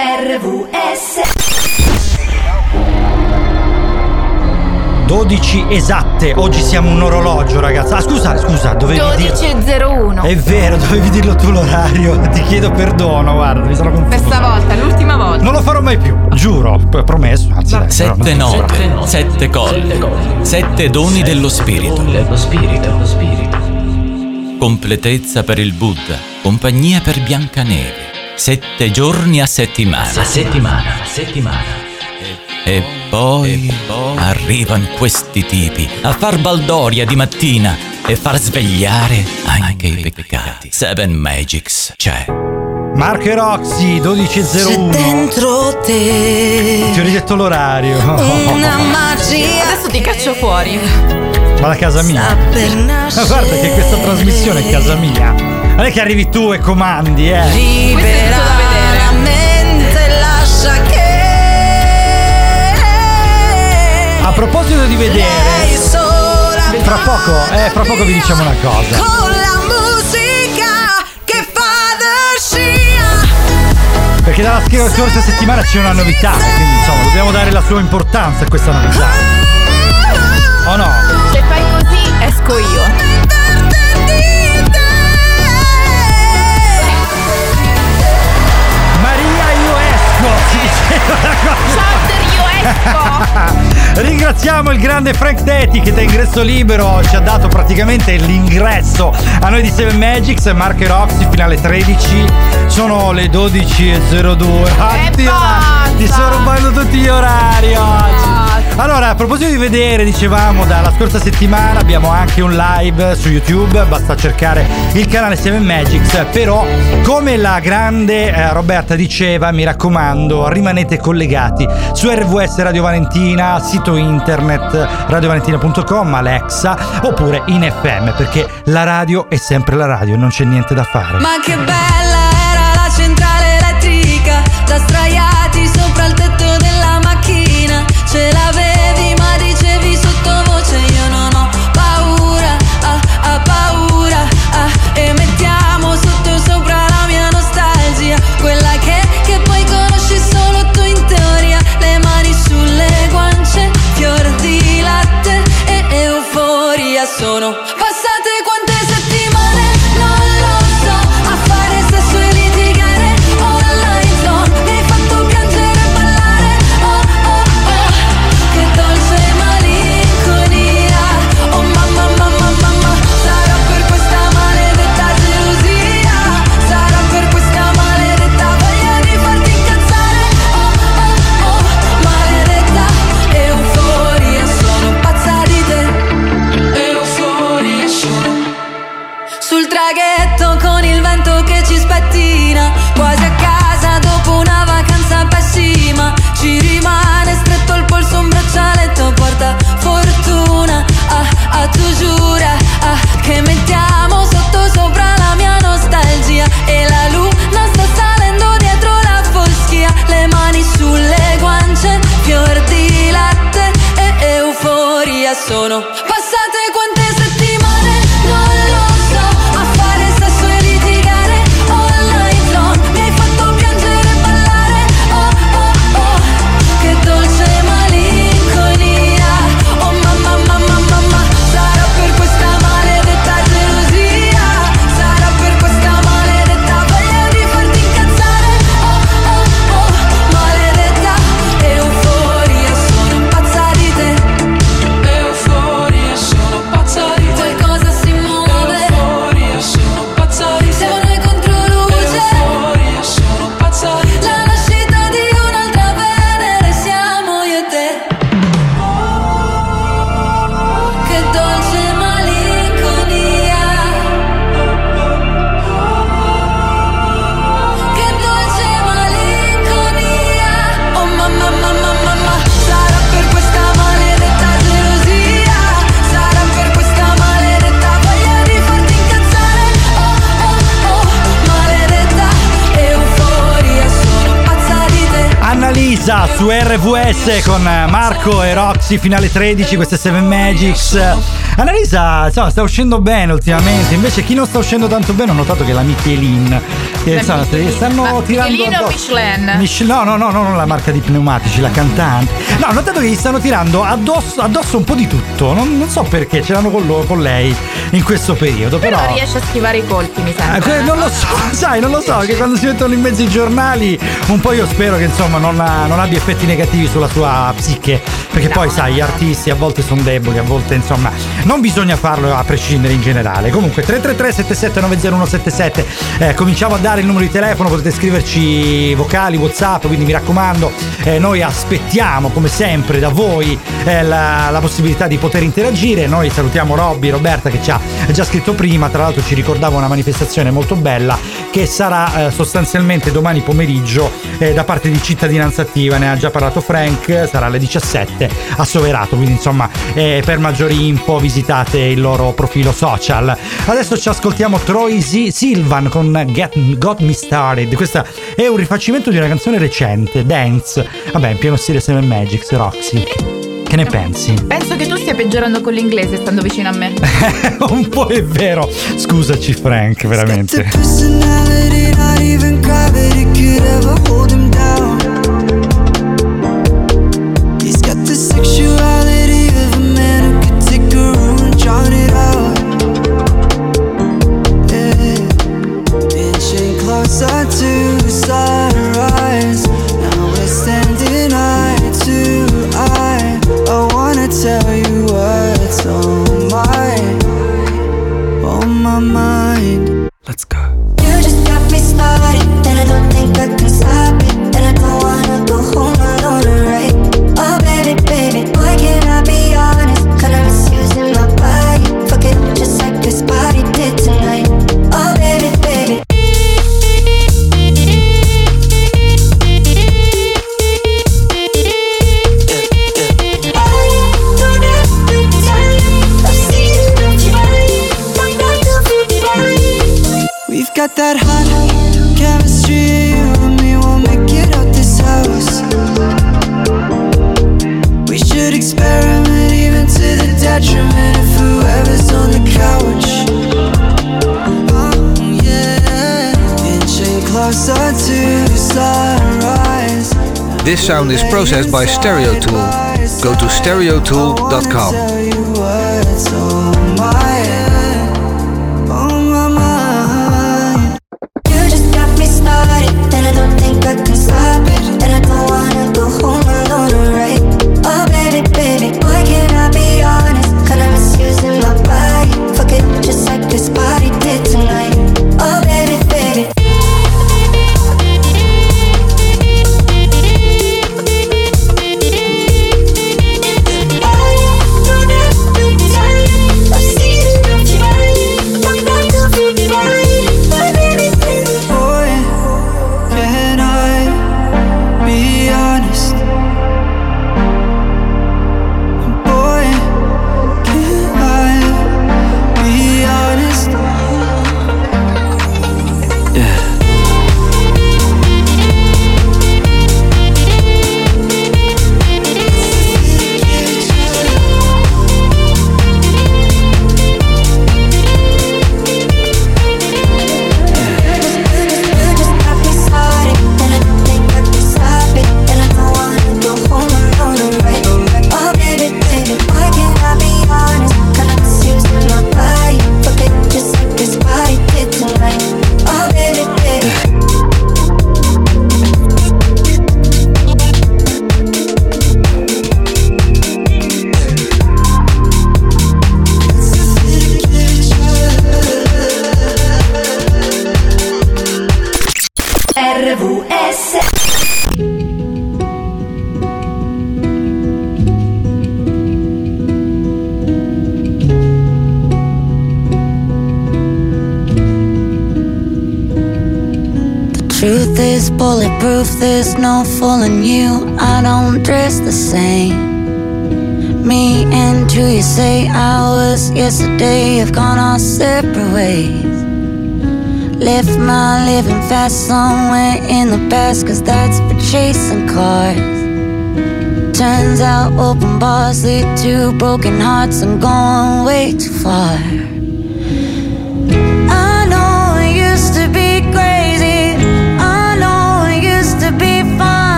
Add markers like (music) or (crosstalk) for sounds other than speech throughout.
RVS 12 esatte. Oggi siamo un orologio, ragazzi. Ah, scusa, scusa, dovevi dire. 12.01. È vero, dovevi dirlo tu l'orario. (laughs) Ti chiedo perdono, guarda, mi sono confuso. Questa volta, l'ultima volta. Non lo farò mai più, giuro, promesso. Anzi, dai, Sette note, sette colli, sette doni dello spirito. dello spirito, lo spirito. Completezza per il Buddha, compagnia per Biancaneve. Sette giorni a settimana. A settimana, a settimana. E poi arrivano questi tipi a far baldoria di mattina e far svegliare anche i peccati. Seven Magics c'è. Marco e Roxy, 12.01. dentro te Ti ho ridetto l'orario. una (laughs) magia Adesso ti caccio fuori. Ma la casa mia. Ma guarda che questa trasmissione è casa mia. Non è che arrivi tu e comandi, eh. libera la mente lascia che A proposito di vedere, fra poco, eh, fra poco vi diciamo una cosa. con la musica che fa scia Perché dalla sc- scorsa settimana c'è una novità, quindi insomma dobbiamo dare la sua importanza a questa novità. O no? Se fai così, esco io. Chapter, io esco. (laughs) Ringraziamo il grande Frank Detti che da ingresso libero ci ha dato praticamente l'ingresso a noi di Seven Magics e Mark Roxy finale 13 sono le 12.02 Ah, ti, sto rubando tutti gli orari oggi. Allora a proposito di vedere dicevamo dalla scorsa settimana abbiamo anche un live su YouTube basta cercare il canale Seven Magics però come la grande eh, Roberta diceva mi raccomando rimanete collegati su RVS Radio Valentina sito internet radiovalentina.com Alexa oppure in FM perché la radio è sempre la radio non c'è niente da fare. Ma che bella era la centrale elettrica Da sdraiati sopra il tetto della macchina Ce l'avevi RVS con Marco e Roxy finale 13 queste 7 Magics. Annalisa insomma sta uscendo bene ultimamente invece chi non sta uscendo tanto bene ho notato che la Michelin La stanno, Ma tirando Michelin o addosso- Michelin? Mich- no, no, no, no, non la marca di pneumatici, la cantante. No, ho notato che gli stanno tirando addosso, addosso un po' di tutto. Non, non so perché ce l'hanno con, lo- con lei in questo periodo. Però, Però riesce a schivare i colpi, mi Eh, sembra. que- non lo so, sai, non lo so, che quando si mettono in mezzo i giornali, un po' io spero che insomma non, ha- non abbia effetti negativi sulla sua psiche, perché No, poi sai, gli artisti a volte sono deboli, a volte insomma non bisogna farlo a prescindere in generale. Comunque 333 7790177 eh, cominciamo a dare il numero di telefono, potete scriverci vocali, whatsapp, quindi mi raccomando, eh, noi aspettiamo come sempre da voi eh, la, la possibilità di poter interagire. Noi salutiamo Robby, Roberta che ci ha già scritto prima, tra l'altro ci ricordava una manifestazione molto bella che sarà eh, sostanzialmente domani pomeriggio eh, da parte di Cittadinanza Attiva, ne ha già parlato Frank, sarà alle 17 a Soverato, quindi insomma eh, per maggiori info visitate il loro profilo social. Adesso ci ascoltiamo Troy Z- Silvan con Get, Got Me Started, questo è un rifacimento di una canzone recente, Dance, vabbè in pieno stile Seven Magics, Roxy. Che ne pensi? Penso che tu stia peggiorando con l'inglese stando vicino a me. (laughs) un po' è vero. Scusaci Frank, veramente. This sound is processed by Stereo Tool. Go to stereotool.com. bulletproof, there's no fooling you. I don't dress the same. Me and who you say I was yesterday have gone our separate ways. Left my living fast somewhere in the past, cause that's for chasing cars. Turns out open bars lead to broken hearts. I'm going way too far.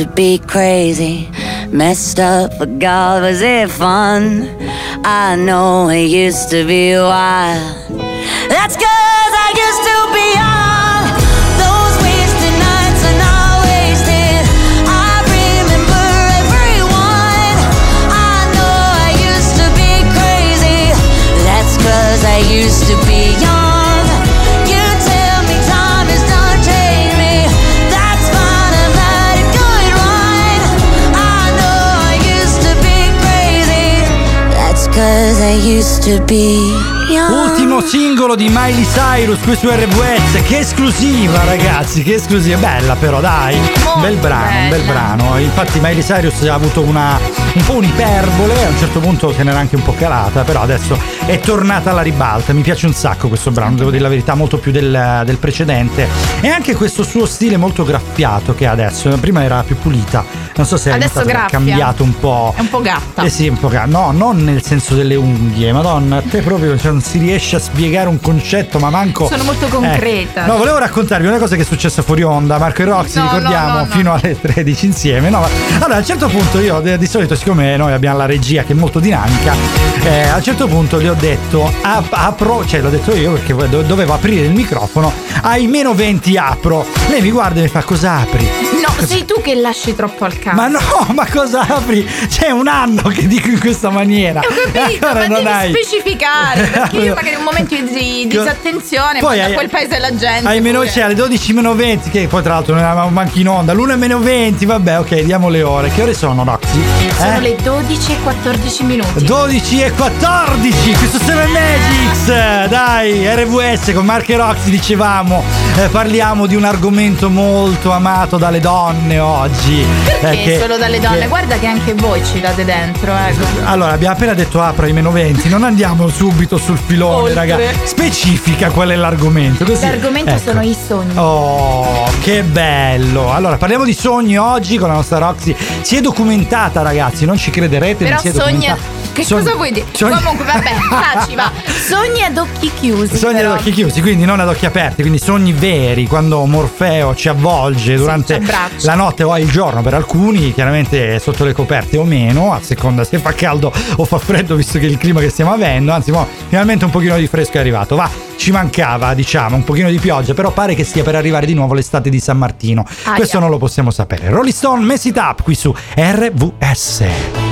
to be crazy, messed up, but God, was it fun? I know I used to be wild. That's cause I used to be young. Those wasted nights wasted. I remember everyone. I know I used to be crazy. I used Ultimo singolo di Miley Cyrus qui su RWS, che esclusiva ragazzi, che esclusiva, bella però dai, Molto bel brano, un bel bella. brano, infatti Miley Cyrus ha avuto una, un po' un'iperbole, a un certo punto se n'era anche un po' calata, però adesso è tornata alla ribalta, mi piace un sacco questo brano, devo dire la verità, molto più del, del precedente. E anche questo suo stile molto graffiato che ha adesso, prima era più pulita, non so se è Adesso graffia. cambiato un po'. È un po' gatta. Eh sì, un po' ca- no, non nel senso delle unghie, madonna, a te proprio cioè, non si riesce a spiegare un concetto, ma manco. Sono molto concreta. Eh, No, volevo raccontarvi una cosa che è successa fuori onda, Marco e Roxy, No, ricordiamo, no, no, no. fino alle 13 insieme. No, ma- allora, a un certo punto io, di di solito, siccome noi abbiamo la regia che è molto dinamica, eh, a un certo punto le ho detto ap- apro, cioè l'ho detto io perché do- dovevo aprire il microfono, ai meno 20 apro. Lei mi guarda e mi fa cosa apri? No, sei tu che lasci troppo al caso. Ma no, (laughs) ma cosa apri? C'è un anno che dico in questa maniera. Ho capito, (laughs) Ancora ma non devi hai- specificare. Perché io (laughs) magari un momento di, di disattenzione, Poi hai- a quel paese la gente. Hai meno, c'è alle 12 meno 20, che poi tra l'altro non eravamo manchi in onda. L'una è meno 20, vabbè, ok, diamo le ore. Che ore sono, Roxy? Sono Eh? le 12 e 14 minuti. 12 e 14 questo è Seven Magics dai RVS con Mark e Roxy dicevamo eh, parliamo di un argomento molto amato dalle donne oggi Perché eh, solo dalle donne? che- Guarda che anche voi ci date dentro, ecco. allora, abbiamo appena detto apra i meno 20, non andiamo subito sul filone, raga. Specifica qual è l'argomento. Così. L'argomento Ecco. sono i sogni. Oh, che bello! Allora, parliamo di sogni oggi con la nostra Roxy. Si è documentata, ragazzi, non ci crederete. Però si è sogna. documentata. Che Sogni- cosa vuoi dire? sogni- Comunque, vabbè, (laughs) taci, va. Sogni ad occhi chiusi. Sogni ad però. occhi chiusi, quindi non ad occhi aperti, quindi sogni veri, quando Morfeo ci avvolge durante abbraccia. la notte o il giorno per alcuni, chiaramente sotto le coperte o meno, a seconda se fa caldo o fa freddo, visto che è il clima che stiamo avendo, anzi, mo, finalmente un pochino di fresco è arrivato. Va, ci mancava, diciamo, un pochino di pioggia, però pare che stia per arrivare di nuovo l'estate di San Martino. Aia. Questo non lo possiamo sapere. Rolling Stone, Mess It Up qui su RVS.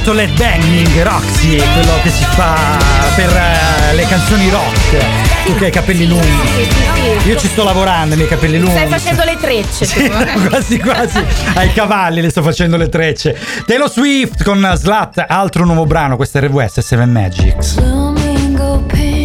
Fatto l'head banging, Roxy, quello che si fa per eh, le canzoni rock. Tu che hai i capelli lunghi. Io ci sto lavorando, i miei capelli lunghi. Stai facendo le trecce Sì, tu. eh? (laughs) quasi quasi ai cavalli le sto facendo le trecce. Taylor Swift con Slat, altro nuovo brano, questo è RWS 7 Magics. Flamingo pink,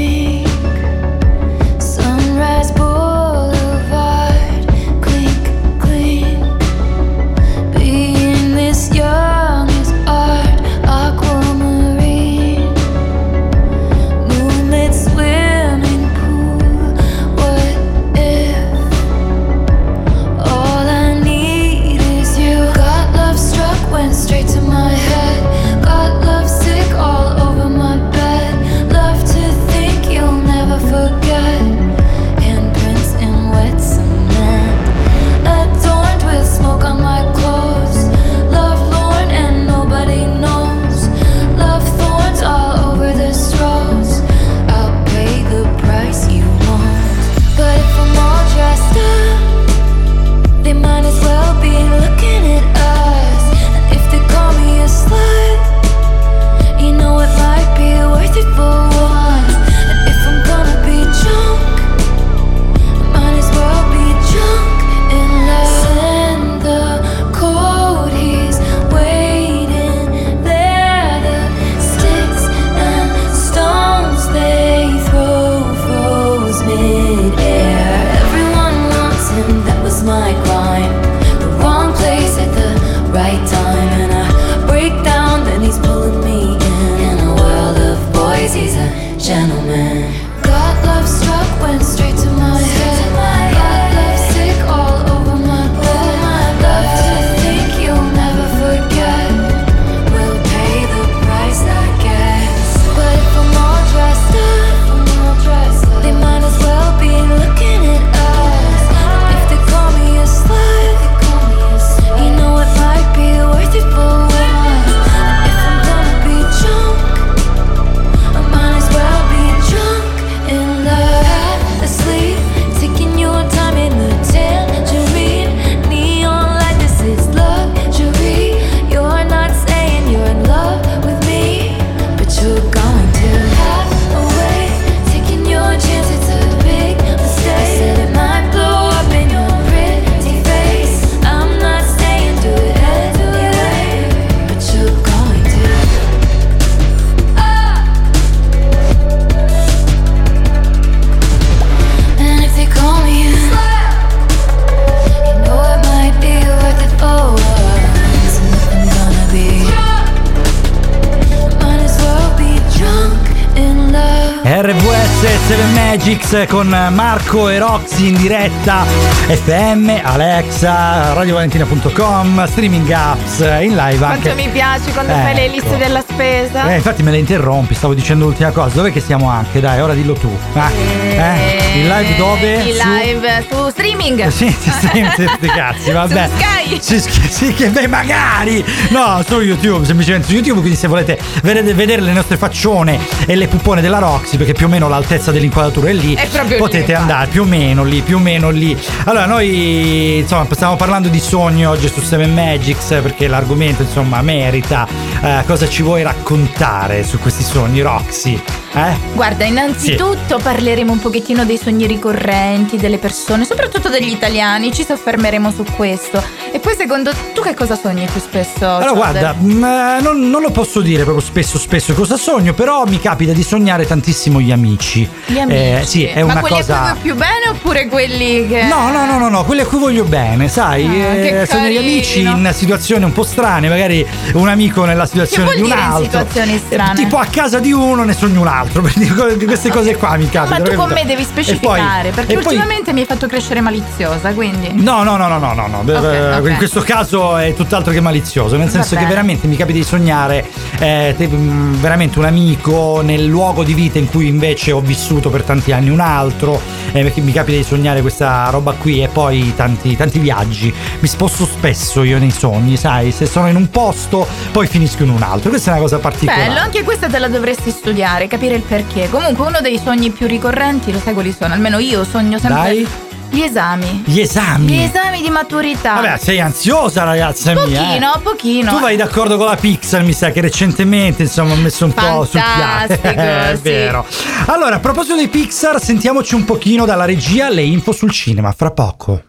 Magics con Marco e Roxy in diretta FM, Alexa, radiovalentina.com, streaming apps, in live anche. Quanto mi piace quando fai le Ecco. liste della spesa. Eh, infatti me le interrompi, stavo dicendo l'ultima cosa. Dov'è che siamo anche? Dai, ora dillo tu. Ah, eh? Il live dove? Il Su- live su streaming. Sì, sì, sì, sì, (laughs) sti cazzi, vabbè. Su Sky. Sì, sì, sì, che beh, magari. No, su YouTube, semplicemente su YouTube, quindi se volete vedere, vedere le nostre faccione e le puppone della Roxy, perché più o meno l'altezza dell'inquadratura è lì, È lì, potete infatti. andare più o meno lì, più o meno lì. Allora, noi insomma stiamo parlando di sogni oggi su 7 Magics, perché l'argomento insomma merita. Eh, cosa ci vuoi raccontare su questi sogni, Roxy? Eh? Guarda, innanzitutto parleremo un pochettino dei sogni ricorrenti delle persone, soprattutto degli italiani, ci soffermeremo su questo. E poi secondo tu che cosa sogni più spesso? Allora, guarda, mm, eh, non, non lo posso dire proprio spesso, spesso cosa sogno, però mi capita di sognare tantissimo gli amici. Gli amici. Eh, sì, è Ma una quelli a cosa. cui vuoi più bene oppure quelli che. No, no, no, no, no, quelli a cui voglio bene, sai, Ah, eh, sono gli amici in situazioni un po' strane, magari un amico nella situazione di un in altro. situazioni Eh, strane? Tipo a casa di uno ne sogno un altro, (laughs) queste cose qua mi Ma capitano. tu con me devi specificare, perché ultimamente mi hai fatto crescere maliziosa, quindi. No, no, no, no, no, no, no. Eh. In questo caso è tutt'altro che malizioso, nel senso che veramente mi capita di sognare eh, mh, veramente un amico nel luogo di vita in cui invece ho vissuto per tanti anni un altro, perché mi capita di sognare questa roba qui e poi tanti, tanti viaggi. Mi sposto spesso io nei sogni, sai, se sono in un posto poi finisco in un altro. Questa è una cosa particolare. Bello, anche questa te la dovresti studiare, capire il perché. Comunque, uno dei sogni più ricorrenti, lo sai quali sono? Almeno io sogno sempre. Dai. Gli esami. Gli esami. Gli esami di maturità. Vabbè, sei ansiosa, ragazza mia. eh. Pochino, pochino. Tu vai d'accordo con la Pixar, mi sa che recentemente insomma ha messo un po' sul piano. Fantastico, (laughs) È sì. vero. Allora, a proposito di Pixar, sentiamoci un pochino dalla regia le info sul cinema, fra poco.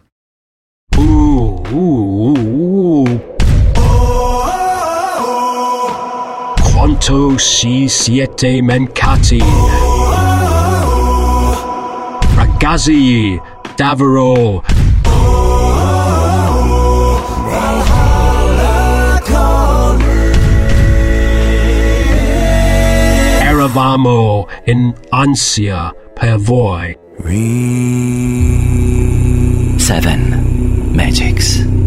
Quanto si siete mancati? Ragazzi, davvero. Eravamo in ansia per voi. Seven Magics.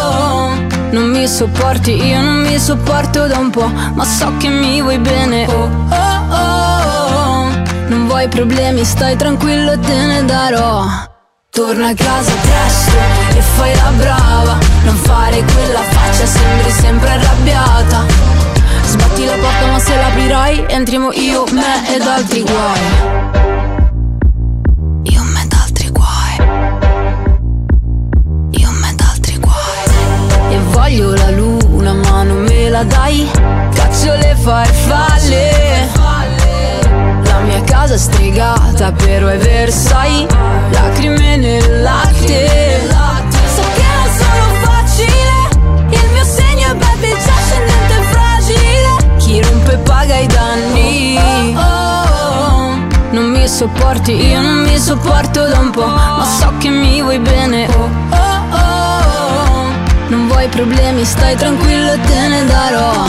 Non mi sopporti, io non mi sopporto da un po', ma so che mi vuoi bene. Oh, oh, oh. Non vuoi problemi, stai tranquillo, te ne darò. Torna a casa presto e fai la brava. Non fare quella faccia, sembri sempre arrabbiata. Sbatti la porta, ma se l'aprirai, entriamo io, me ed altri guai. Voglio la luna, ma non me la dai. Caccio le farfalle. La mia casa è stregata, però è Versailles. Lacrime nel latte. So che non sono facile. Il mio segno è bad bitch ascendente e fragile. Chi rompe paga i danni. Non mi sopporti, io non mi sopporto da un po'. Ma so che mi vuoi bene. Oh, oh. Vuoi problemi, stai tranquillo, te ne darò.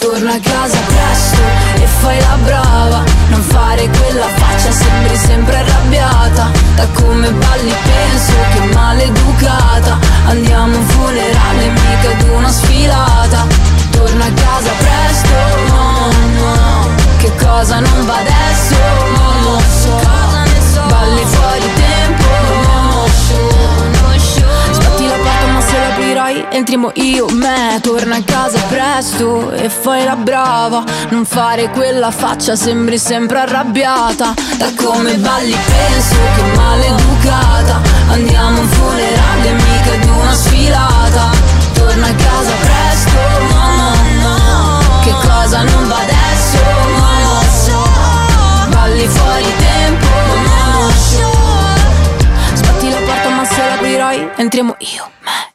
Torna a casa presto e fai la brava. Non fare quella faccia, sembri sempre arrabbiata. Da come balli penso che maleducata. Andiamo a un funerale, mica ad una sfilata. Torna a casa presto, no. Che cosa non va adesso, entriamo io, me Torna a casa presto e fai la brava. Non fare quella faccia, sembri sempre arrabbiata. Da come balli penso che maleducata. Andiamo a un funerale, mica ad una sfilata. Torna a casa presto, no, no, no Che cosa non va adesso, lo so Balli fuori tempo, lo so Sbatti la porta ma se l'aprirai entriamo io, me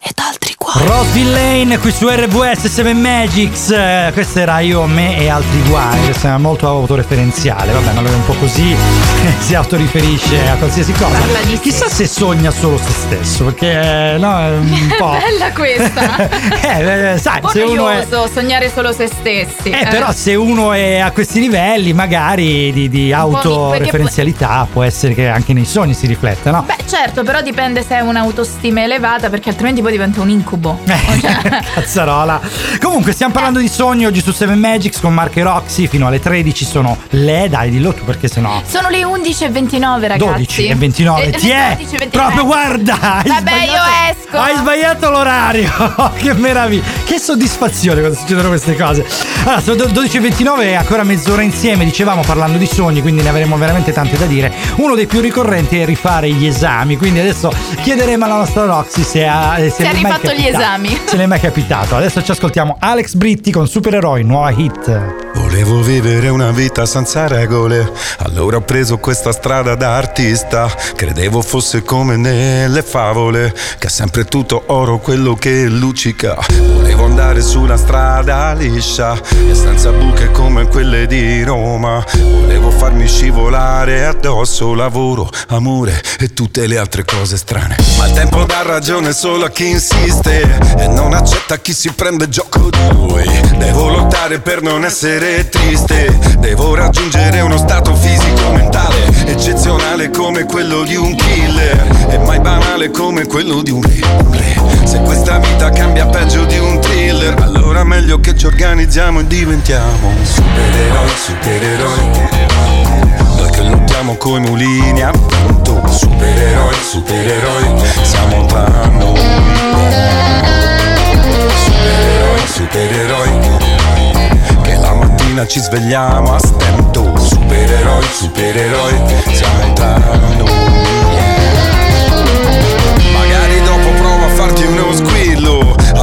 Roseville Lane qui su RVS 7 Magics. Eh, questo era io, me e altri guai. Questo è molto autoreferenziale. Vabbè, ma lui è un po' così. (laughs) si autoriferisce a qualsiasi cosa. Chissà se sogna solo se stesso. Perché, eh, no, è un (laughs) po'. Bella questa. (laughs) eh, eh, sai, Un po' se uno è. noioso sognare solo se stessi. Eh, però se uno è a questi livelli, magari di, di- autoreferenzialità, può essere che anche nei sogni si rifletta, no? Beh, certo, però dipende se hai un'autostima elevata, perché altrimenti poi diventa un incubo. Cioè, (laughs) Cazzarola. Comunque, stiamo parlando di sogni oggi su 7 Magics con Mark e Roxy. Fino alle 13 sono le. Dai, dillo tu perché sennò. Sono le 11.29, ragazzi. 12 e 29. Eh, Ti è 12 e 29. proprio guarda. Vabbè, io esco. Hai sbagliato l'orario. (laughs) che meraviglia. Che soddisfazione quando succedono queste cose. Allora, sono 12 e 29 e ancora mezz'ora insieme. Dicevamo parlando di sogni, quindi ne avremo veramente tante da dire. Uno dei più ricorrenti è rifare gli esami. Quindi adesso chiederemo alla nostra Roxy se ha, eh, se Se ha rifatto gli capitato. Esami. Se le è mai capitato. Adesso ci ascoltiamo Alex Britti con Supereroi, nuova hit. Volevo vivere una vita senza regole, allora ho preso questa strada da artista. Credevo fosse come nelle favole, che è sempre tutto oro quello che luccica. Volevo andare su una strada liscia e senza buche come quelle di Roma. Volevo farmi scivolare addosso lavoro, amore e tutte le altre cose strane. Ma il tempo dà ragione solo a chi insiste e non accetta chi si prende gioco di lui. Devo lottare per non essere triste, devo raggiungere uno stato fisico mentale eccezionale come quello di un killer e mai banale come quello di un re. un re. Se questa vita cambia peggio di un thriller, allora meglio che ci organizziamo e diventiamo supereroi, supereroi. Che lottiamo coi mulini a vento Supereroi, supereroi Siamo tra noi. Supereroi, supereroi Che la mattina ci svegliamo a stento. Supereroi, supereroi Siamo tra noi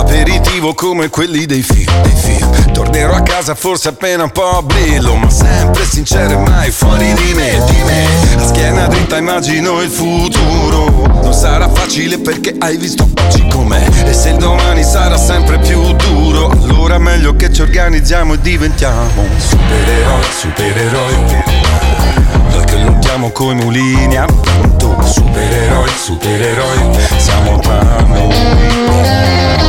Aperitivo come quelli dei film, dei film. Tornerò a casa forse appena un po' brillo Ma sempre sincero e mai fuori di me, di me. A schiena dritta immagino il futuro. Non sarà facile perché hai visto oggi com'è. E se il domani sarà sempre più duro Allora meglio che ci organizziamo e diventiamo Supereroi, supereroi Noi che lottiamo coi mulini a vento Supereroi, supereroi. Siamo tra noi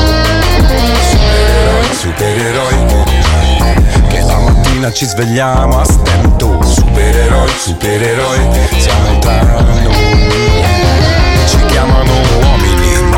Supereroi, Che la mattina ci svegliamo a stento. Supereroi, supereroi. Siamo tra noi. Ci chiamano uomini,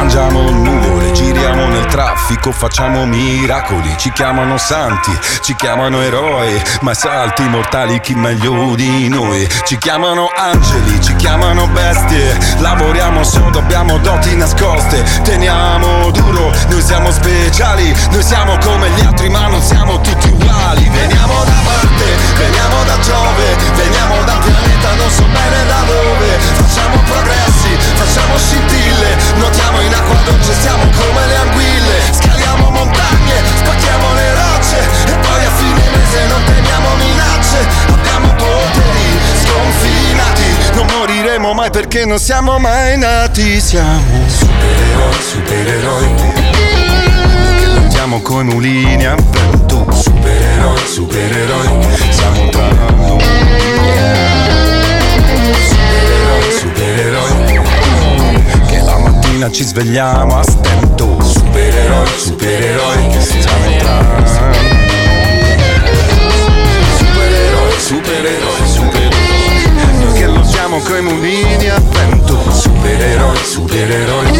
mangiamo nuvole Giriamo nel traffico, facciamo miracoli Ci chiamano santi, ci chiamano eroi Ma salti mortali chi meglio di noi? Ci chiamano angeli, ci chiamano bestie Lavoriamo sodo, abbiamo doti nascoste Teniamo duro, noi siamo speciali Noi siamo come gli altri ma non siamo tutti uguali. Veniamo da Marte, veniamo da Giove Veniamo da pianeta, non so bene da dove mai perché non siamo mai nati Siamo supereroi, supereroi. Che lottiamo coi mulini a vento. Supereroi, supereroi Siamo tra noi. Supereroi, supereroi. Che la mattina ci svegliamo a stento. Supereroi, supereroi Siamo tra Supereroi, supereroi, lottiamo coi mulini a vento Supereroi, supereroi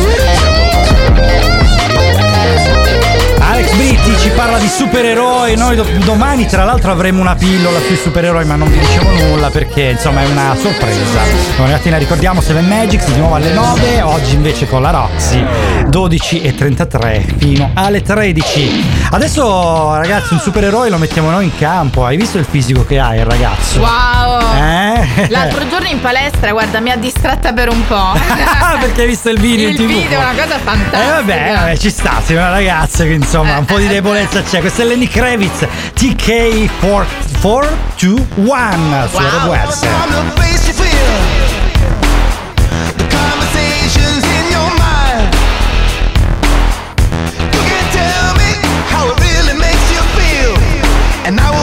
Alex Britti ci parla di supereroi. Noi do- domani, tra l'altro, avremo una pillola sui supereroi, ma non vi dicevo nulla perché insomma è una sorpresa. Domani mattina ricordiamo Seven Magics di nuovo alle 9. Oggi invece con la Roxy 12.33 fino alle 13. Adesso, ragazzi, un supereroe lo mettiamo noi in campo. Hai visto il fisico che ha il ragazzo? Wow! Eh? L'altro giorno in palestra, guarda, mi ha distratta per un po'. (laughs) perché hai visto il video in Il TV? video è una cosa fantastica. Eh vabbè, vabbè, ci sta, sei una ragazza che insomma un po' di (laughs) debolezza c'è. Questa è Lenny Kravitz, TK421 su RWS. And I will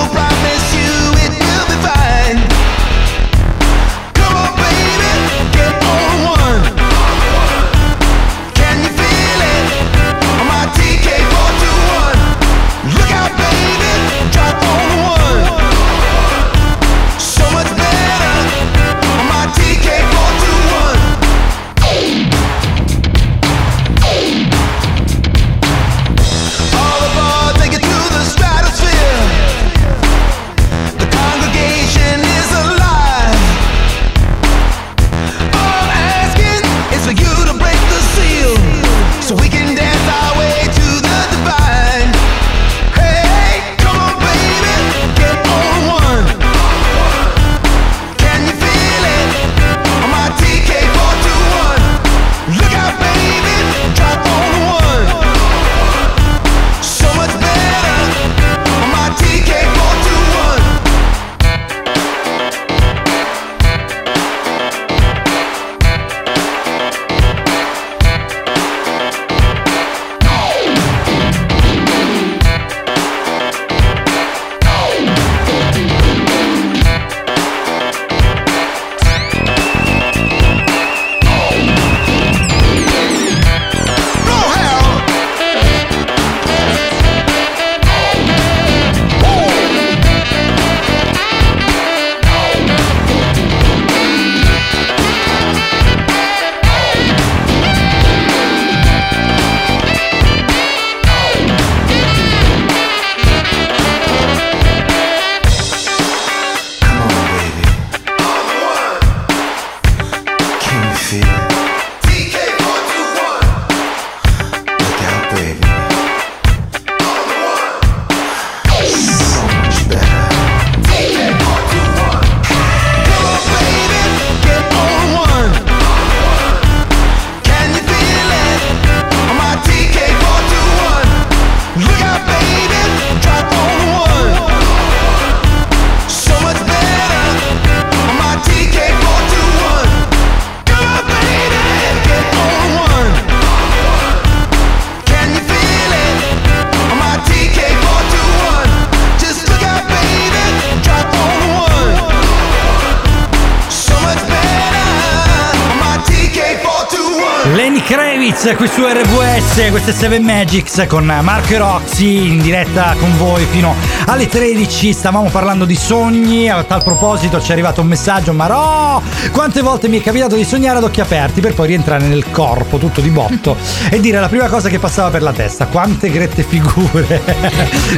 Qui su RVS, queste 7 Magics con Marco e Roxy in diretta con voi fino alle 13. Stavamo parlando di sogni, a tal proposito ci è arrivato un messaggio, ma no! Quante volte mi è capitato di sognare ad occhi aperti per poi rientrare nel corpo tutto di botto (laughs) e dire la prima cosa che passava per la testa, quante grette figure.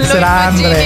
Sarà Andre.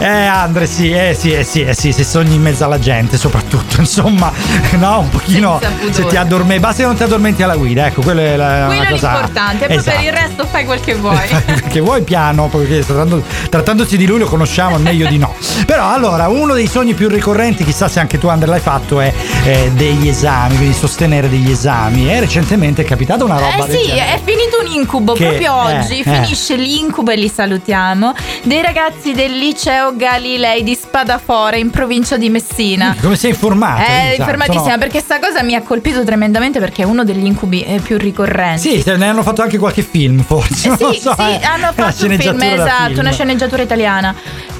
Eh Andre, sì, eh sì, eh sì, eh sì, se sogni in mezzo alla gente soprattutto, (laughs) insomma, no, un pochino se ti addormenti, basta che non ti addormenti alla guida, ecco, quello è la, Quello una cosa l'importante, poi Esatto. per il resto fai quel che vuoi. (laughs) Perché vuoi piano, perché trattando- trattandosi di lui lo conosciamo, meglio di no. Però allora, uno dei sogni più ricorrenti, chissà se anche tu Andre l'hai fatto, è eh, degli esami, quindi sostenere degli esami. E recentemente è capitata una roba Eh sì, genere. è finito un incubo Che- proprio oggi. eh. Finisce l'incubo e li salutiamo. Dei ragazzi del liceo Galilei di Spadafora in provincia di Messina. Come sei informata? Eh, Lisa? informatissima Sono- perché sta cosa mi ha colpito tremendamente perché è uno degli incubi eh, più ricorrenti. Sì, se ne hanno fatto anche qualche film, forse. Eh sì, so, sì, eh. hanno fatto un film, esatto, film. una sceneggiatura italiana.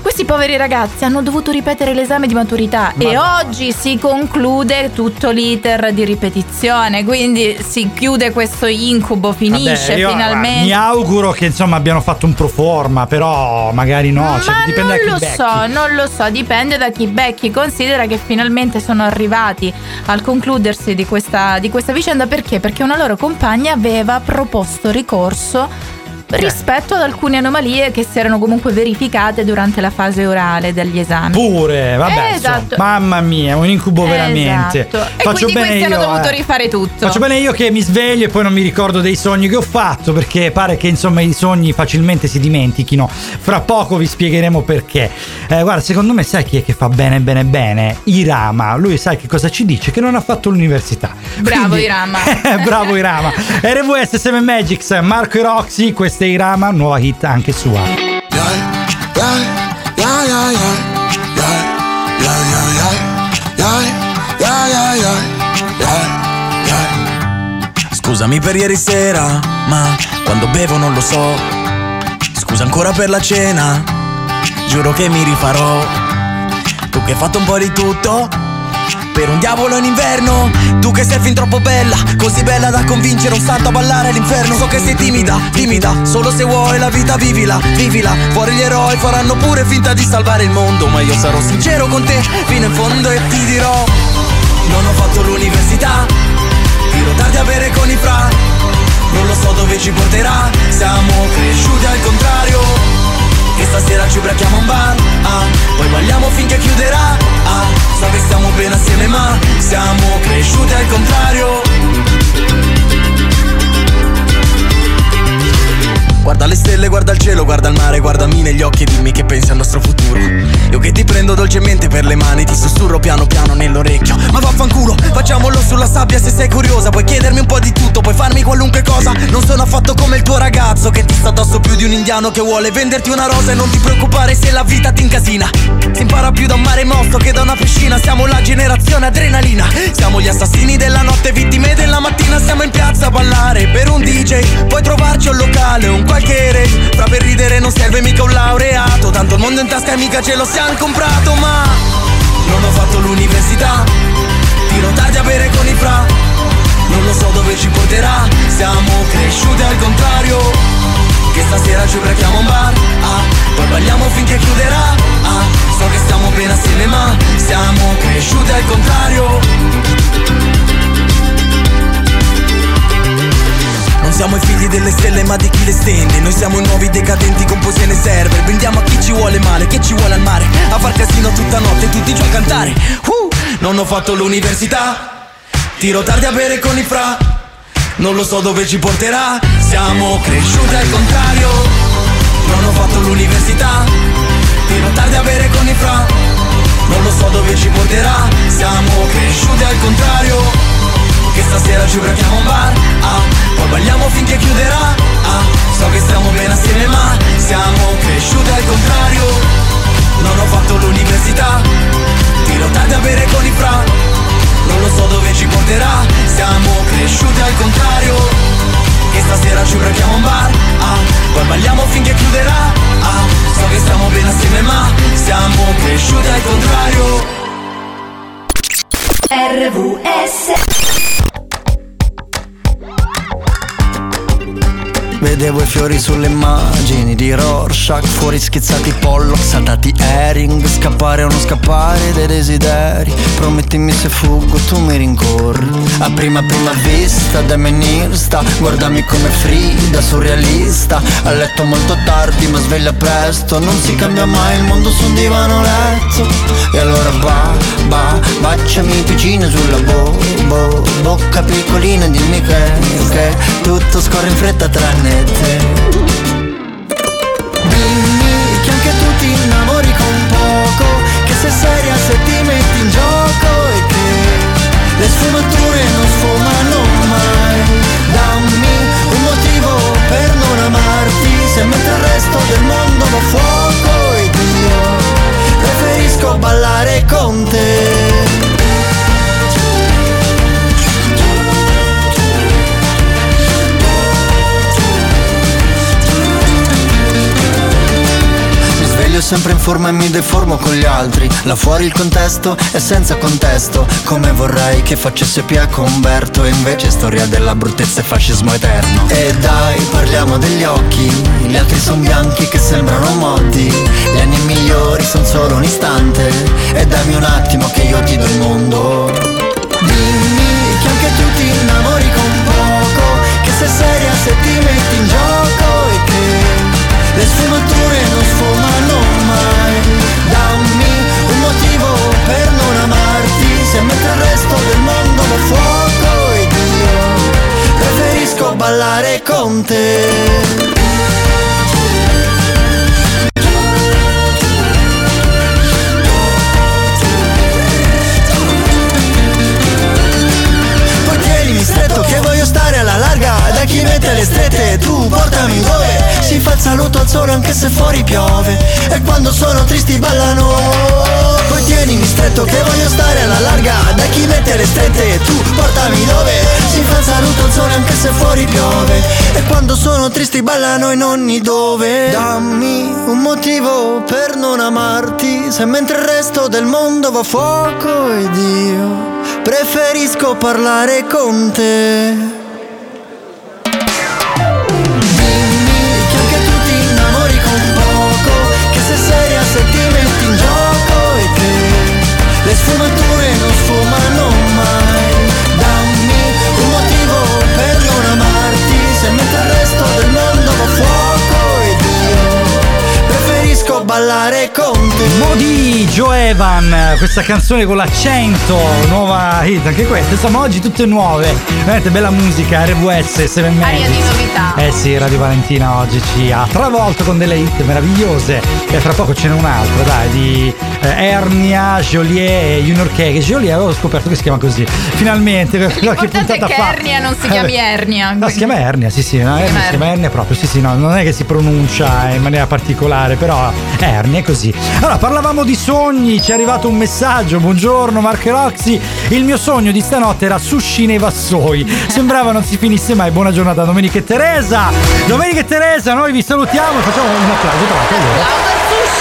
Questi poveri ragazzi hanno dovuto ripetere l'esame di maturità e oggi si conclude tutto l'iter di ripetizione, quindi si chiude questo incubo, finisce Vabbè, io, finalmente. mi auguro che insomma abbiano fatto un pro forma, però magari no, cioè, Ma dipende da chi non lo becchi. so, non lo so, dipende da chi becchi. Considera che finalmente sono arrivati al concludersi di questa, di questa vicenda perché? Perché una loro compagna aveva proposto ricorso rispetto ad alcune anomalie che si erano comunque verificate durante la fase orale degli esami. Pure, vabbè, Eh, insomma, esatto. mamma mia, un incubo veramente. Esatto. E quindi questi hanno dovuto eh. rifare tutto. Faccio bene io che mi sveglio e poi non mi ricordo dei sogni che ho fatto perché pare che insomma i sogni facilmente si dimentichino. Fra poco vi spiegheremo perché. Eh, guarda, secondo me sai chi è che fa bene bene bene? Irama. Lui sai che cosa ci dice? Che non ha fatto l'università. Bravo Quindi- Irama. (laughs) Bravo Irama. (laughs) RVS 7 Magics, Marco e Roxy, questa è Irama, nuova hit anche sua. Scusami per ieri sera, ma quando bevo non lo so. Scusa ancora per la cena, giuro che mi rifarò. Tu che hai fatto un po' di tutto, per un diavolo in inverno. Tu che sei fin troppo bella, così bella da convincere un santo a ballare all'inferno. So che sei timida, timida, solo se vuoi la vita vivila, vivila. Fuori gli eroi faranno pure finta di salvare il mondo, ma io sarò sincero con te fino in fondo e ti dirò. Non ho fatto l'università, tiro tardi a bere con i fra. Non lo so dove ci porterà, siamo cresciuti al contrario. Stasera ci ubriachiamo a un bar, ah, poi balliamo finché chiuderà. Ah, so che stiamo bene assieme ma siamo cresciuti al contrario. Guarda le stelle, guarda il cielo, guarda il mare, guardami negli occhi e dimmi che pensi al nostro futuro. Io che ti prendo dolcemente per le mani, ti sussurro piano piano nell'orecchio. Ma vaffanculo, facciamolo sulla sabbia se sei curiosa. Puoi chiedermi un po' di tutto, puoi farmi qualunque cosa. Non sono affatto come il tuo ragazzo che ti sta addosso più di un indiano che vuole venderti una rosa e non ti preoccupare se la vita ti incasina. Si impara più da un mare mosso che da una piscina. Siamo la generazione adrenalina. Siamo gli assassini della notte, vittime della mattina. Siamo in piazza a ballare per un DJ. Puoi trovarci un locale, un qualche rave. Fra per ridere non serve mica un laureato. Tanto il mondo in tasca e mica ce lo siamo comprato. Ma non ho fatto l'università. Tiro tardi a bere con i fra. Non lo so dove ci porterà. Siamo cresciuti al contrario. Che stasera ci ubriachiamo a un bar. Ah, poi balliamo finché chiuderà. Ah, so che stiamo bene assieme ma siamo cresciuti al contrario. Siamo i figli delle stelle ma di chi le stende? Noi siamo i nuovi decadenti con poesie nei server Vendiamo a chi ci vuole male, che ci vuole al mare. A far casino tutta notte, tutti giù a cantare. Uh, Non ho fatto l'università. Tiro tardi a bere con i fra. Non lo so dove ci porterà. Siamo cresciuti al contrario. Non ho fatto l'università. Tiro tardi a bere con i fra. Non lo so dove ci porterà. Siamo cresciuti al contrario. Che stasera ci a un bar. Ah, Siamo cresciuti al contrario. RVS Vedevo i fiori sulle immagini di Rorschach Fuori schizzati Pollock, saltati Herring Scappare o non scappare dei desideri. Promettimi se fuggo tu mi rincorri. A prima prima vista da menista Guardami come Frida, surrealista. A letto molto tardi ma sveglia presto Non si cambia mai il mondo su un divano letto. E allora ba, ba, baciami piccina sulla bo, bo Bocca piccolina dimmi che, che Tutto scorre in fretta tranne te. Dimmi che anche tu ti innamori con poco Che sei seria se ti metti in gioco E che le sfumature non sfumano mai. Dammi un motivo per non amarti Se mentre il resto del mondo va fuoco Ed io preferisco ballare con te sempre in forma e mi deformo con gli altri. Là fuori il contesto è senza contesto Come vorrei che facesse Pia con Umberto E invece storia della bruttezza e fascismo eterno. E dai parliamo degli occhi Gli altri sono bianchi che sembrano modi Gli anni migliori sono solo un istante E dammi un attimo che io ti do il mondo. Dimmi a fuoco Ed io preferisco ballare con te chi mette le strette tu portami dove. Si fa il saluto al sole anche se fuori piove. E quando sono tristi ballano. Poi tienimi stretto che voglio stare alla larga. Da chi mette le strette tu portami dove. Si fa il saluto al sole anche se fuori piove. E quando sono tristi ballano i nonni dove. Dammi un motivo per non amarti. Se mentre il resto del mondo va a fuoco ed io Preferisco parlare con te Evan, questa canzone con l'accento, nuova hit, anche questa, insomma oggi tutte nuove, veramente bella musica, RWS, Seven Aria di novità. Eh sì, Radio Valentina oggi ci ha travolto con delle hit meravigliose e fra poco ce n'è un'altra, dai, di eh, Ernia, Joliet e Junior che Joliet avevo scoperto che si chiama così, finalmente, L'importante è che fa. Ernia non si Eh, chiami beh. Ernia. No, si chiama Ernia, sì, sì, no, Ernia, si chiama Ernia proprio, sì, sì, no, non è che si pronuncia in maniera particolare, però Ernia è così. Allora, parlavamo di sogni, ci è arrivato un messaggio, buongiorno Marco e Roxy, il mio sogno di stanotte era sushi nei vassoi, sembrava non si finisse mai, buona giornata Domenica e Teresa, Domenica e Teresa, noi vi salutiamo, facciamo un applauso, trovate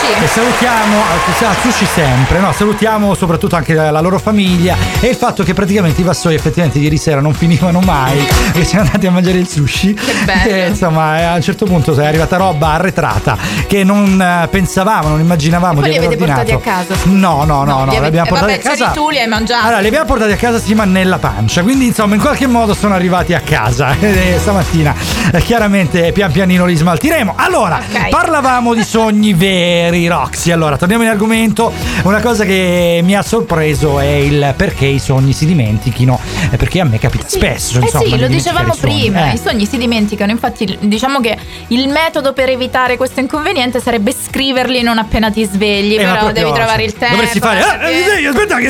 allora. E salutiamo, ah, sushi sempre, no? Salutiamo soprattutto anche la loro famiglia e il fatto che praticamente i vassoi effettivamente ieri sera non finivano mai e siamo andati a mangiare il sushi. Che bello. E, insomma, a un certo punto è arrivata roba arretrata che non eh, pensavamo, non immaginavamo di li aver avete ordinato. portati a casa? No, no, no, no, li li abbiamo eh, portati a casa. tu, li hai mangiati. Allora, li abbiamo portati a casa sì, ma nella pancia. Quindi, insomma, in qualche modo sono arrivati a casa. (laughs) E stamattina, eh, chiaramente, pian pianino li smaltiremo. Allora, parlavamo di sogni veri, Roxy. Allora, torniamo in argomento. Una cosa che mi ha sorpreso è il perché i sogni si dimentichino. eh, Perché a me capita spesso. Eh insomma, sì, lo dicevamo i prima, Eh. i sogni si dimenticano, infatti diciamo che il metodo per evitare questo inconveniente sarebbe scriverli non appena ti svegli, Eh, però devi trovare il tempo. Dovresti fare. eh, sì, aspetta, che.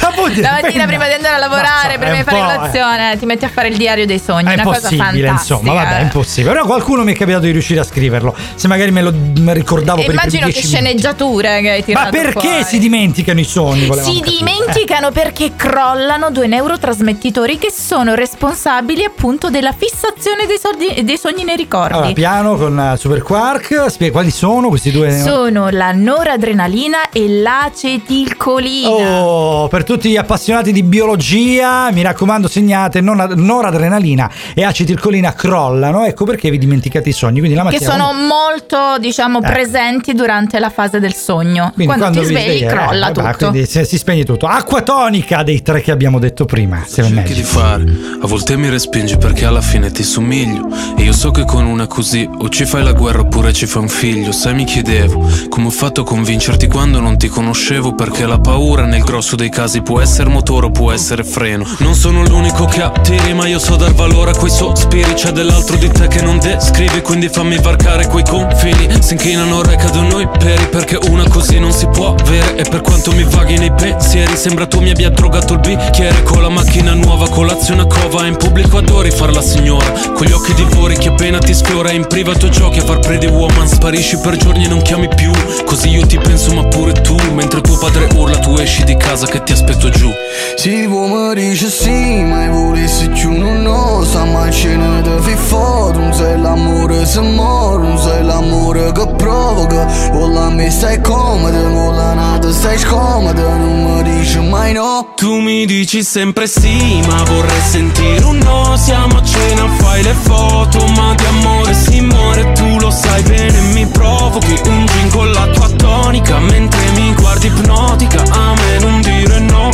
appunti, La mattina prima di andare a lavorare, No, prima di fare colazione, ti metti a fare il diario dei sogni, È una cosa impossibile, fantastica. insomma, vabbè, è impossibile. Però qualcuno mi è capitato di riuscire a scriverlo. Se magari me lo ricordavo E per i immagino che sceneggiature che hai tirato Ma perché fuori. si dimenticano i sogni? Si capire. dimenticano perché crollano due neurotrasmettitori che sono responsabili appunto della fissazione dei, soldi- dei sogni nei ricordi. Allora, piano con eh, Super Quark, spiega quali sono questi due. Sono la noradrenalina e l'acetilcolina. Oh, per tutti gli appassionati di biologia, mi raccomando, segnate non- noradrenalina e acetilcolina crollano. Ecco perché vi dimenticate i sogni. Quindi la Che mattina. sono molto, diciamo, Ecco. presenti durante la fase del sogno. Quindi quando, ti vi svegli, svegli, eh, crolla vabbè, tutto. Quindi si, si spegne tutto. Acqua tonica dei tre che abbiamo detto prima. Seven cerchi di fare A volte mi respingi perché alla fine ti somiglio E io so che con una così O ci fai la guerra oppure ci fai un figlio Sai mi chiedevo Come ho fatto a convincerti quando non ti conoscevo Perché la paura nel grosso dei casi Può essere motore o può essere freno Non sono l'unico che attiri Ma io so dar valore a quei sospiri C'è dell'altro di te che non descrivi Quindi fammi varcare quei confini Si inchinano re cadono i peri Perché una così non si può avere. E per quanto mi vaghi nei pensieri Sembra tu mi abbia drogato il bicchiere. Con la macchina nuova, colazione a cova in pubblico adori far la signora. Con gli occhi divori che appena ti sfiora in privato giochi a far pretty woman. Sparisci per giorni e non chiami più. Così io ti penso ma pure tu. Mentre tuo padre urla tu esci di casa che ti aspetto giù. Si mi dice sì, ma volessi più non lo sa Ma ce ne devi fare, non sei l'amore se muore Non sei l'amore che provoca Vola me stai comoda, vola nata stai scomoda Non mi dici mai no. Tu mi dici sempre sì, ma vorrei sentire un no. Siamo a cena, fai le foto, ma di amore si muore. Tu lo sai bene, mi provochi un gin con la tua tonica. Mentre mi guardi ipnotica, a me non dire no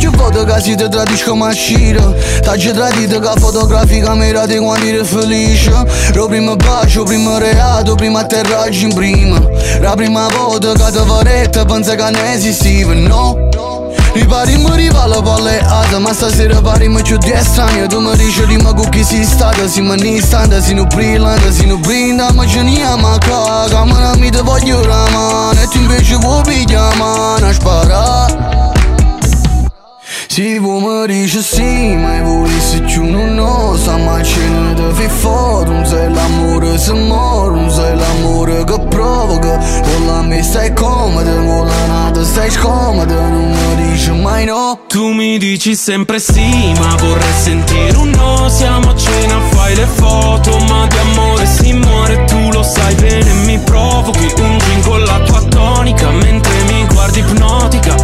Tu mi dici più foto che si ti tradisco ma sciro. T'hai tradito che fotografica mirate quando eri felice. Lo primo bacio, primo reato, primo atterraggio in prima. La prima volta che ti faretta pensa che ne esistiva, no? Riparimmo rivale palleata Ma stasera parimmo più di estraneo Tu mi dici rima con chi si stata Si mi istante, si non brillante, si non brinda. Ma ce ne ama caga Ma non mi te voglio la mano. E tu invece vuoi pigliare mano a sparare si può mi dice sì, ma volessi più non lo sa Ma ce ne devi fare, non sei l'amore se muore Non sei l'amore che provoca. Con la me stai comoda, con la nata stai scomoda Non mi dici mai no. Tu mi dici sempre sì, ma vorrei sentire un no. Siamo a cena, fai le foto, ma di amore si muore. Tu lo sai bene, mi provochi un gin con la tua tonica. Mentre mi guardi ipnotica,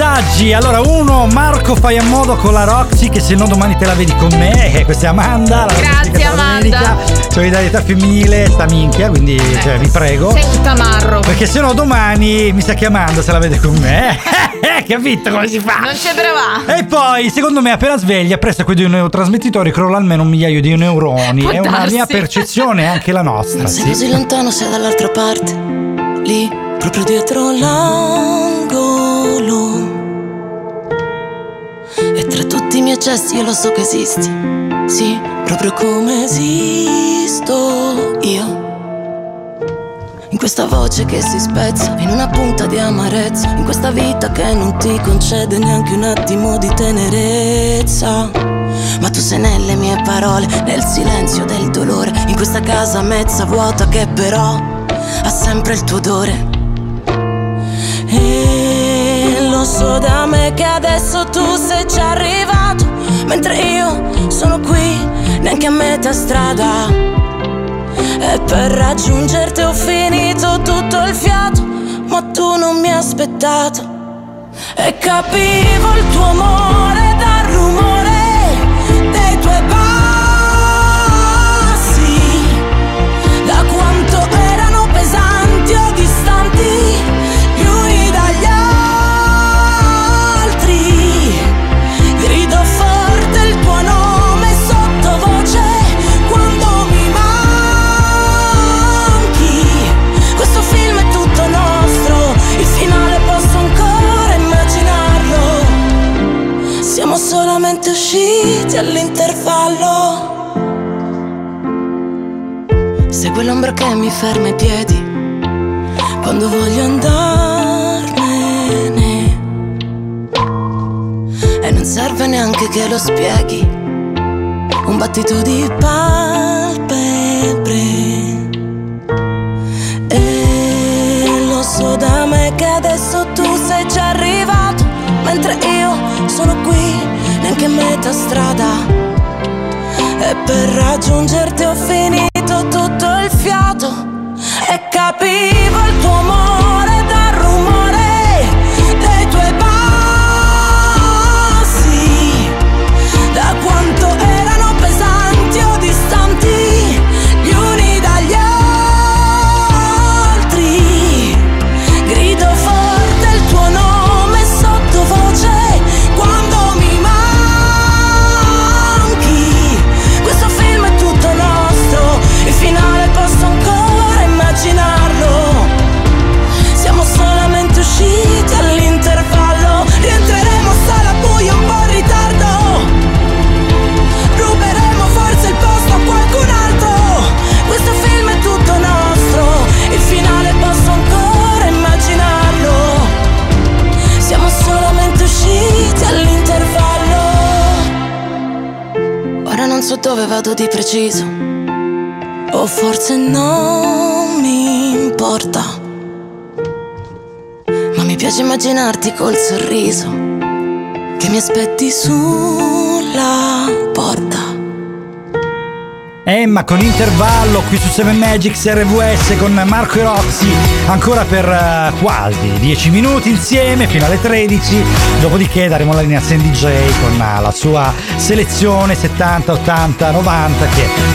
messaggi. Allora, uno, Marco fai a modo con la Roxy che se no domani te la vedi con me. Eh, questa è Amanda. La Grazie, Amanda. Solidarietà femminile, sta minchia, quindi cioè, vi prego. Sei un tamarro. Perché se no domani mi sa che Amanda se la vede con me. (laughs) Eh, capito come si fa? Non ci prova. E poi, secondo me, appena sveglia, presto quei due neurotrasmettitori crolla almeno un migliaio di neuroni. Può È una darsi. mia percezione, anche la nostra. Sei Sì. così lontano, sei dall'altra parte. Lì, proprio dietro l'angolo. Miei gesti io lo so che esisti. Sì, proprio come esisto io. In questa voce che si spezza, in una punta di amarezza, in questa vita che non ti concede neanche un attimo di tenerezza. Ma tu sei nelle mie parole, nel silenzio del dolore, in questa casa mezza vuota che però ha sempre il tuo odore. E lo so da me che adesso sei già arrivato, mentre io sono qui, neanche a metà strada. E per raggiungerti ho finito tutto il fiato, ma tu non mi aspettato. E capivo il tuo amore dal usciti all'intervallo. un'ombra che mi ferma i piedi quando voglio andarmene. E non serve neanche che lo spieghi, un battito di palpebre. Metà strada. E per raggiungerti ho finito tutto il fiato E capivo dove vado di preciso. O forse non mi importa. Ma mi piace immaginarti col sorriso che mi aspetti sulla Emma con intervallo qui su 7 Magics RVS con Marco e Roxy. Ancora per eh, quasi 10 minuti insieme fino alle 13 dopodiché daremo la linea a Sandy J con eh, la sua selezione 70, 80, 90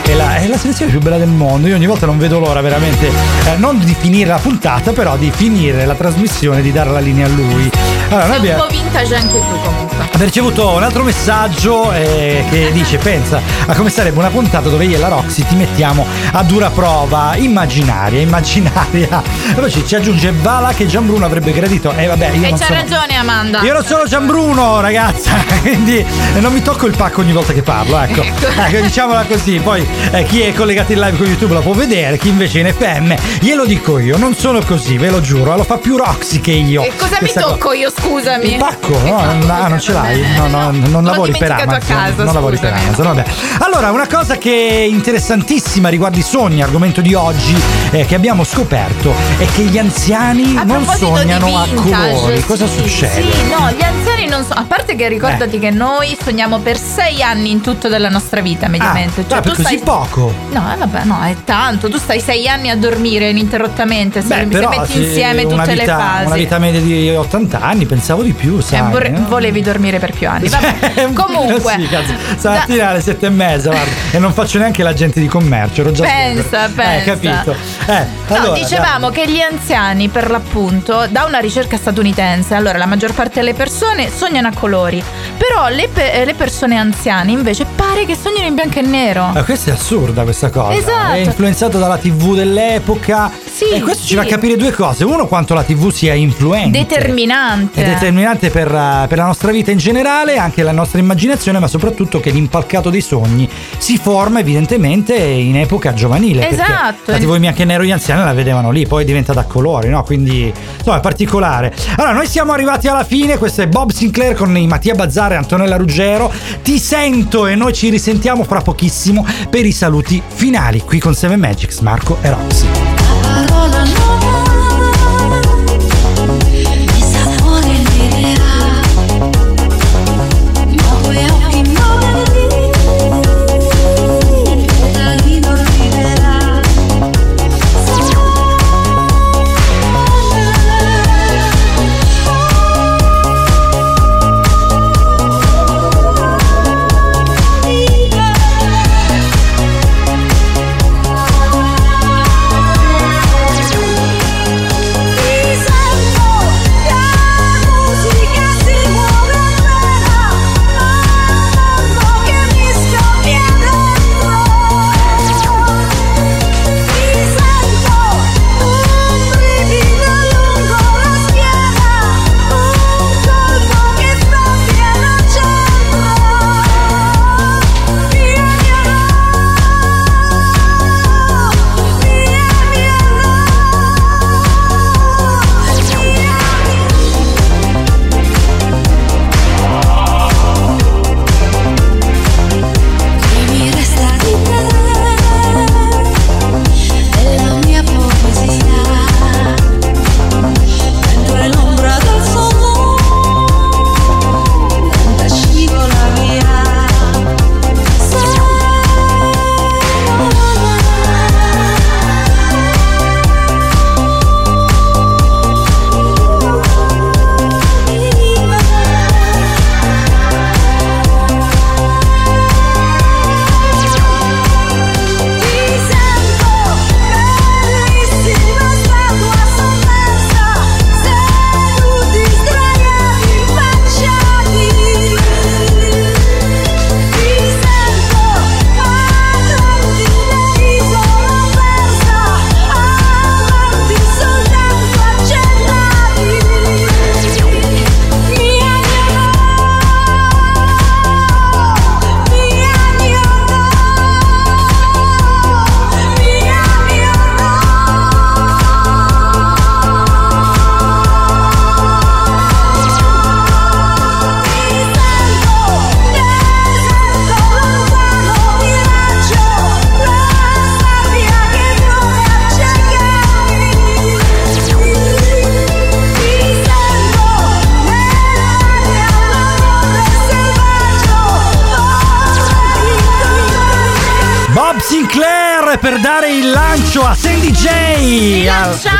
che è la, è la selezione più bella del mondo. Io ogni volta non vedo l'ora veramente eh, non di finire la puntata però di finire la trasmissione di dare la linea a lui allora Sei un abbiamo po' vintage anche tu comunque. Abbiamo ricevuto un altro messaggio eh, che (laughs) dice pensa a come sarebbe una puntata dove io e la Roxy ti mettiamo a dura prova immaginaria, immaginaria. Poi ci, ci aggiunge Vala che Gianbruno avrebbe gradito. E vabbè, io E non c'ha sono... ragione Amanda. Io non sono Gianbruno, ragazza, (laughs) quindi non mi tocco il pacco ogni volta che parlo, ecco. ecco (laughs) diciamola così. Poi eh, chi è collegato in live con YouTube lo può vedere, chi invece è in FM, glielo dico io, non sono così, ve lo giuro, lo fa più Roxy che io. E cosa mi Questa cosa. tocco io, scusami? Il pacco? No, non, ah, non ce l'hai? No, no, non lavori per dimenticato a Amazon. casa, non lavori per. Amazon, vabbè. Allora, una cosa che è interessantissima riguardo i sogni, argomento di oggi, eh, che abbiamo scoperto, è che gli anziani A non sognano a vintage, colori. Cosa sì, succede? Sì, no, gli anziani non so. A parte che ricordati che noi sogniamo per sei anni in tutto della nostra vita, mediamente. Ah, per così poco. No, eh, vabbè, no, è tanto. Tu stai sei anni a dormire ininterrottamente. Se, Beh, se però metti sì, insieme tutte vita, le fasi. Una vita media di 80 anni, pensavo di più, Eh, sai. vorrei- no? volevi dormire per più anni. Vabbè. (laughs) Comunque, Sì, cazzo. Stamattina alle sette e mezza, guarda, e non faccio neanche l'agente di commercio, ero già Pensa, sveglio. pensa. Eh, capito. Eh, No, allora, dicevamo che gli anziani, per l'appunto, da una ricerca statunitense, allora la maggior parte delle persone sognano a colori, però le, pe- eh, le persone anziane invece pare che sognino in bianco e nero. Ma questa è assurda questa cosa. Esatto. È influenzato dalla TV dell'epoca. Sì, e questo ci sì. fa capire due cose. Uno, quanto la TV sia influente. Determinante. È determinante per, eh, per la nostra vita in generale, anche la nostra immaginazione, ma soprattutto che l'impalcato dei sogni si forma evidentemente in epoca giovanile. Esatto. La TV in bianco e nero gli anziani la vedevano lì, poi è diventata a colori, no? Quindi insomma è particolare. Allora, noi siamo arrivati alla fine. Questo è Bob Sinclair con i Mattia Bazzare e Antonella Ruggero. Ti sento e noi ci risentiamo fra pochissimo per i saluti finali qui con Seven Magics, Marco e Roxy.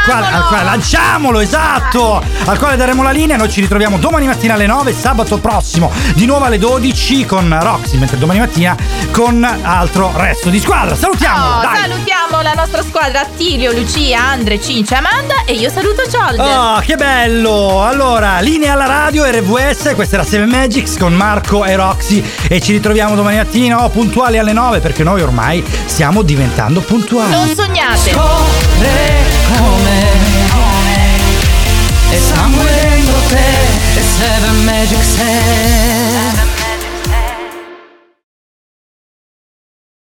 Quale, al quale- lanciamolo, esatto. Al quale daremo la linea. Noi ci ritroviamo domani mattina alle 9, sabato prossimo, di nuovo alle 12 con Roxy, mentre domani mattina con altro resto di squadra. Salutiamo! Oh, dai. salutiamo la nostra squadra Attilio, Lucia, Andre, Cincia, Amanda e io saluto Ciolde. Oh, che bello! Allora, linea alla radio RVS, questa era Seven Magics con Marco e Roxy e ci ritroviamo domani mattina oh, puntuali alle 9 perché noi ormai stiamo diventando puntuali. Non sognate. come E sangue dentro te E Seven Magic 6